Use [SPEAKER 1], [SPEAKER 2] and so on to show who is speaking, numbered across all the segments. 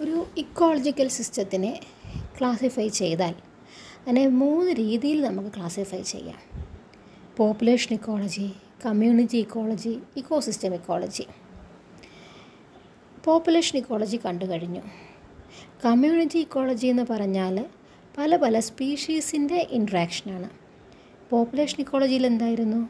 [SPEAKER 1] ഒരു ecological സിസ്റ്റത്തിനെ classify ചെയ്താൽ അതിനെ മൂന്ന് രീതിയിൽ നമുക്ക് ക്ലാസിഫൈ ചെയ്യാം. Population ecology community ecology ecosystem ecology population ecology കണ്ടു കഴിഞ്ഞു. കമ്മ്യൂണിറ്റി ഇക്കോളജി എന്ന് പറഞ്ഞാൽ പല പല സ്പീഷീസിന്റെ ഇൻട്രാക്ഷനാണ് പോപ്പുലേഷൻ ഇക്കോളജിയിൽ എന്തായിരുന്നു?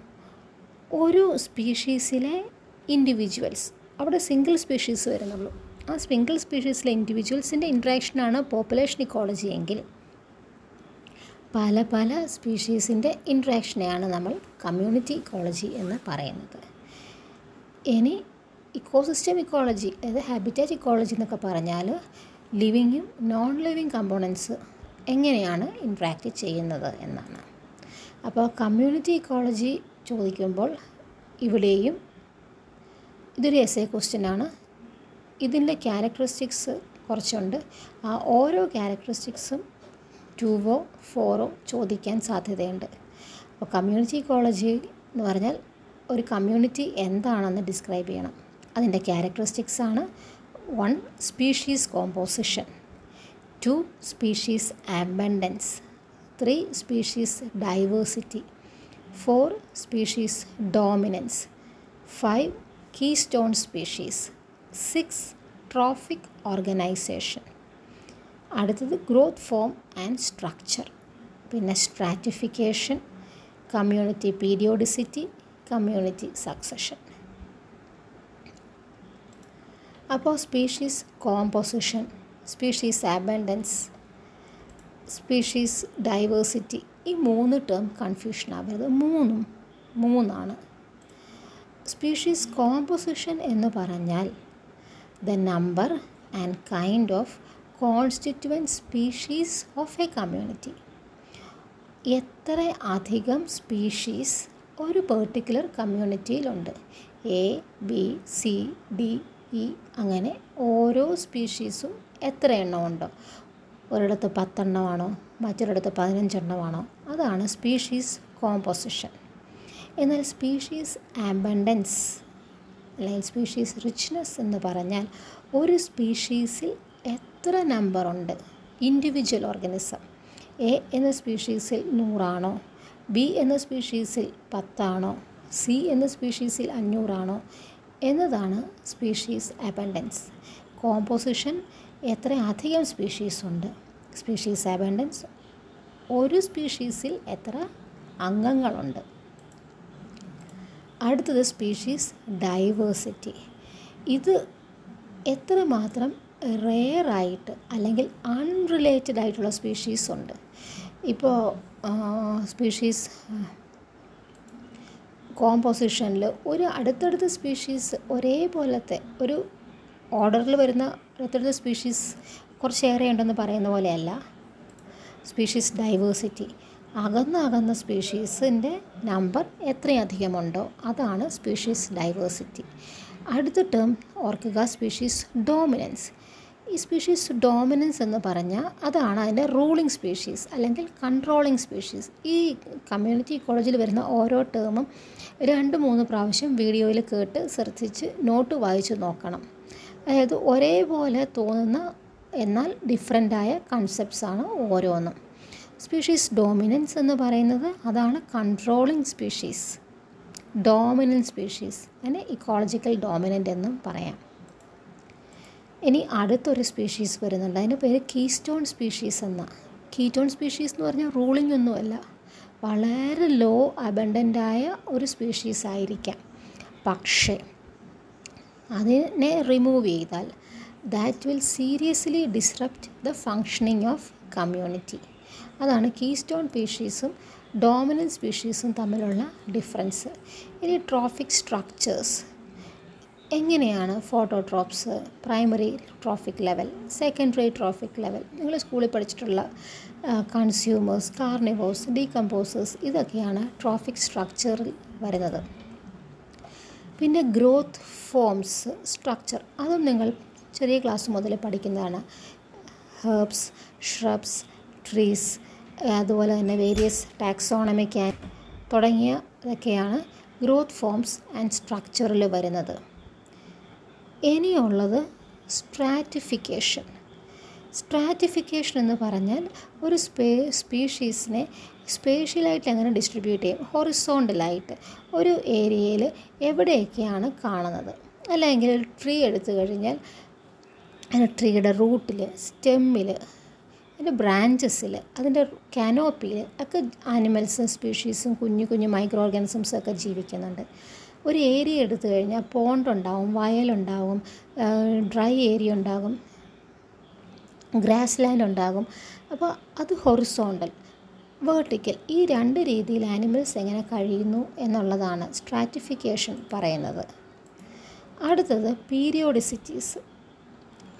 [SPEAKER 1] ഒരു സ്പീഷീസിലെ ഇൻഡിവിജ്വൽസ് അവിടെ സിംഗിൾ സ്പീഷീസ് വരുന്നുള്ളൂ. ആ സ്പിങ്കിൾ സ്പീഷീസിലെ ഇൻഡിവിജ്വൽസിന്റെ ഇൻട്രാക്ഷനാണ് പോപ്പുലേഷൻ ഇക്കോളജി എങ്കിൽ. പല പല സ്പീഷീസിന്റെ ഇൻട്രാക്ഷനെയാണ് നമ്മൾ കമ്മ്യൂണിറ്റി ഇക്കോളജി എന്ന് പറയുന്നത്. ഇനി ഇക്കോസിസ്റ്റം ഇക്കോളജി അതായത് ഹാബിറ്റാറ്റ് ഇക്കോളജി എന്നൊക്കെ പറഞ്ഞാൽ ലിവിങ്ങും നോൺ ലിവിങ് കമ്പോണൻസ് എങ്ങനെയാണ് ഇൻട്രാക്റ്റ് ചെയ്യുന്നത് എന്നാണ്. അപ്പോൾ കമ്മ്യൂണിറ്റി ഇക്കോളജി ചോദിക്കുമ്പോൾ ഇവിടെയും ഇതൊരു എസ് എ ക്വസ്റ്റ്യനാണ്. ഇതിന്റെ ക്യാരക്ടറിസ്റ്റിക്സ് കുറച്ചുണ്ട്. ആ ഓരോ ക്യാരക്ടറിസ്റ്റിക്സും ടൂവോ ഫോറോ ചോദിക്കാൻ സാധ്യതയുണ്ട്. അപ്പോൾ കമ്മ്യൂണിറ്റി ഇക്കോളജി എന്ന് പറഞ്ഞാൽ ഒരു കമ്മ്യൂണിറ്റി എന്താണെന്ന് ഡിസ്ക്രൈബ് ചെയ്യണം. അതിന്റെ ക്യാരക്ടറിസ്റ്റിക്സ് ആണ് one species composition two species abundance three species diversity four species dominance five keystone species six trophic organisation അടുത്തത് ഗ്രോത്ത് ഫോം ആൻഡ് സ്ട്രക്ചർ പിന്നെ stratification community periodicity community succession അപ്പോൾ species composition species abundance species diversity ഈ മൂന്ന് term confusion ആവരുത്. മൂന്നും മൂന്നാണ്. Species composition എന്ന് പറഞ്ഞാൽ the number and kind of constituent species of a community എത്ര അധികം സ്പീഷീസ് ഒരു particular കമ്മ്യൂണിറ്റിയിലുണ്ട് A B C D E അങ്ങനെ ഓരോ സ്പീഷീസും എത്ര എണ്ണമുണ്ടോ ഒരിടത്ത് പത്തെണ്ണമാണോ? മറ്റൊരിടത്ത് പതിനഞ്ചെണ്ണമാണോ? അതാണ് സ്പീഷീസ് കോമ്പോസിഷൻ എന്നാൽ സ്പീഷീസ് ആബൻഡൻസ് അല്ലെങ്കിൽ സ്പീഷീസ് റിച്ച്നെസ് എന്ന് പറഞ്ഞാൽ ഒരു സ്പീഷീസിൽ എത്ര നമ്പറുണ്ട് ഇൻഡിവിജ്വൽ ഓർഗനിസം എ എന്ന സ്പീഷീസിൽ നൂറാണോ? ബി എന്ന സ്പീഷീസിൽ പത്താണോ? സി എന്ന സ്പീഷീസിൽ അഞ്ഞൂറാണോ? എന്നതാണ് സ്പീഷീസ് അബൻഡൻസ് കോമ്പോസിഷൻ എത്ര അധികം സ്പീഷീസ് ഉണ്ട്? സ്പീഷീസ് അബൻഡൻസ് ഒരു സ്പീഷീസിൽ എത്ര അംഗങ്ങളുണ്ട്? അടുത്തത് സ്പീഷീസ് ഡൈവേഴ്സിറ്റി. ഇത് എത്രമാത്രം റെയറായിട്ട് അല്ലെങ്കിൽ അൺറിലേറ്റഡ് ആയിട്ടുള്ള സ്പീഷീസ് ഉണ്ട്? ഇപ്പോൾ സ്പീഷീസ് കോമ്പോസിഷനിൽ ഒരു അടുത്തടുത്ത സ്പീഷീസ് ഒരേപോലത്തെ ഒരു ഓർഡറിൽ വരുന്ന അടുത്തടുത്ത സ്പീഷീസ് കുറച്ചേറെ ഉണ്ടെന്ന് പറയുന്ന പോലെയല്ല. Species diversity. അകന്ന അകന്ന സ്പീഷീസിന്റെ നമ്പർ എത്രയധികമുണ്ടോ അതാണ് സ്പീഷീസ് ഡൈവേഴ്സിറ്റി. അടുത്ത ടേം ഓർക്കുക സ്പീഷീസ് ഡോമിനൻസ്. ഈ സ്പീഷീസ് ഡോമിനൻസ് എന്ന് പറഞ്ഞാൽ അതാണ് അതിന്റെ റൂളിംഗ് സ്പീഷീസ് അല്ലെങ്കിൽ കൺട്രോളിംഗ് സ്പീഷീസ്. ഈ കമ്മ്യൂണിറ്റി കോളേജിൽ വരുന്ന ഓരോ ടേമും രണ്ട് മൂന്ന് പ്രാവശ്യം വീഡിയോയിൽ കേട്ട് ശ്രദ്ധിച്ച് നോട്ട് വായിച്ച് നോക്കണം. അതായത് ഒരേപോലെ തോന്നുന്ന എന്നാൽ ഡിഫറെന്റായ കൺസെപ്റ്റ്സാണ് ഓരോന്നും. സ്പീഷീസ് ഡോമിനൻസ് എന്ന് പറയുന്നത് അതാണ് കൺട്രോളിങ് സ്പീഷീസ്. ഡോമിനന്റ് സ്പീഷീസ് അതിനെ ഇക്കോളജിക്കൽ ഡോമിനന്റ് എന്നും പറയാം. ഇനി അടുത്തൊരു സ്പീഷീസ് വരുന്നുണ്ട്. അതിന്റെ പേര് കീസ്റ്റോൺ സ്പീഷീസ് എന്ന. കീറ്റോൺ സ്പീഷീസ് എന്ന് പറഞ്ഞാൽ റൂളിംഗ് ഒന്നുമല്ല. വളരെ ലോ അബണ്ടന്റായ ഒരു സ്പീഷീസ് ആയിരിക്കാം. പക്ഷേ അതിനെ റിമൂവ് ചെയ്താൽ that will seriously disrupt the functioning of community അതാണ് കീസ്റ്റോൺ സ്പീഷീസും ഡോമിനന്റ് സ്പീഷീസും തമ്മിലുള്ള ഡിഫറൻസ് ഇനി ട്രോഫിക് സ്ട്രക്ചേഴ്സ് എങ്ങനെയാണ് phototrophs primary trophic level secondary trophic level നിങ്ങൾ സ്കൂളിൽ പഠിച്ചിട്ടുള്ള കൺസ്യൂമേഴ്സ് കാർണിവോസ് ഡീകമ്പോസേഴ്സ് ഇതൊക്കെയാണ് ട്രോഫിക് സ്ട്രക്ചറിൽ വരുന്നത്. പിന്നെ ഗ്രോത്ത് ഫോംസ് സ്ട്രക്ചർ അതും നിങ്ങൾ ചെറിയ ക്ലാസ് മുതൽ പഠിക്കുന്നതാണ്. ഹേർബ്സ് ഷ്രബ്സ് ട്രീസ് അതുപോലെ തന്നെ വേരിയസ് ടാക്സോണമിക് തുടങ്ങിയ ഇതൊക്കെയാണ് ഗ്രോത്ത് ഫോംസ് ആൻഡ് സ്ട്രക്ചറിൽ വരുന്നത്. ഇനിയുള്ളത് സ്ട്രാറ്റിഫിക്കേഷൻ സ്ട്രാറ്റിഫിക്കേഷൻ എന്ന് പറഞ്ഞാൽ ഒരു സ്പേ സ്പീഷീസിനെ സ്പേഷ്യലായിട്ട് എങ്ങനെ ഡിസ്ട്രിബ്യൂട്ട് ചെയ്യും? ഹൊറിസോണ്ടലായിട്ട് ഒരു ഏരിയയിൽ എവിടെയൊക്കെയാണ് കാണുന്നത്? അല്ലെങ്കിൽ ട്രീ എടുത്തു കഴിഞ്ഞാൽ അതിന്റെ ട്രീയുടെ റൂട്ടിൽ സ്റ്റെമ്മിൽ അതിന്റെ ബ്രാഞ്ചസിൽ അതിന്റെ കാനോപ്പിയിൽ ഒക്കെ ആനിമൽസും സ്പീഷീസും കുഞ്ഞു കുഞ്ഞു മൈക്രോ ഓർഗാനിസംസും ഒക്കെ ജീവിക്കുന്നുണ്ട്. ഒരു ഏരിയ എടുത്തു കഴിഞ്ഞാൽ പോണ്ട് ഉണ്ടാവും വയലുണ്ടാവും ഡ്രൈ ഏരിയ ഉണ്ടാകും ഗ്രാസ് ലാൻഡ് ഉണ്ടാകും. അപ്പോൾ അത് ഹൊറിസോണ്ടൽ വേർട്ടിക്കൽ. ഈ രണ്ട് രീതിയിൽ ആനിമൽസ് എങ്ങനെ കഴിയുന്നു എന്നുള്ളതാണ് സ്ട്രാറ്റിഫിക്കേഷൻ പറയുന്നത്. അടുത്തത് പീരിയോഡിസിറ്റീസ്.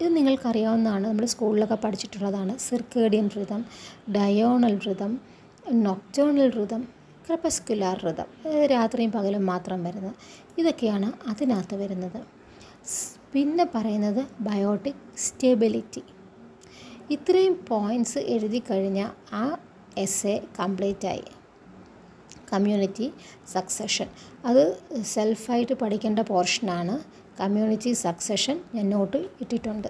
[SPEAKER 1] ഇത് നിങ്ങൾക്കറിയാവുന്നതാണ്. നമ്മൾ സ്കൂളിലൊക്കെ പഠിച്ചിട്ടുള്ളതാണ്. സിർക്കേഡിയൻ ഋതം ഡയോണൽ ഋതം നൊക്ടേണൽ ഋതം ക്രപ്പസ്കുലാർ ഋതം രാത്രിയും പകലും മാത്രം വരുന്നത് ഇതൊക്കെയാണ് അതിനകത്ത് വരുന്നത്. പിന്നെ പറയുന്നത് ബയോട്ടിക് സ്റ്റെബിലിറ്റി. ഇത്രയും പോയിന്റ്സ് എഴുതി കഴിഞ്ഞാൽ ആ എസ് എ കംപ്ലീറ്റ് ആയി. Community succession. അത് സെൽഫായിട്ട് പഠിക്കേണ്ട പോർഷനാണ്. കമ്മ്യൂണിറ്റി സക്സഷൻ ഞാൻ നോട്ട് ഇട്ടിട്ടുണ്ട്.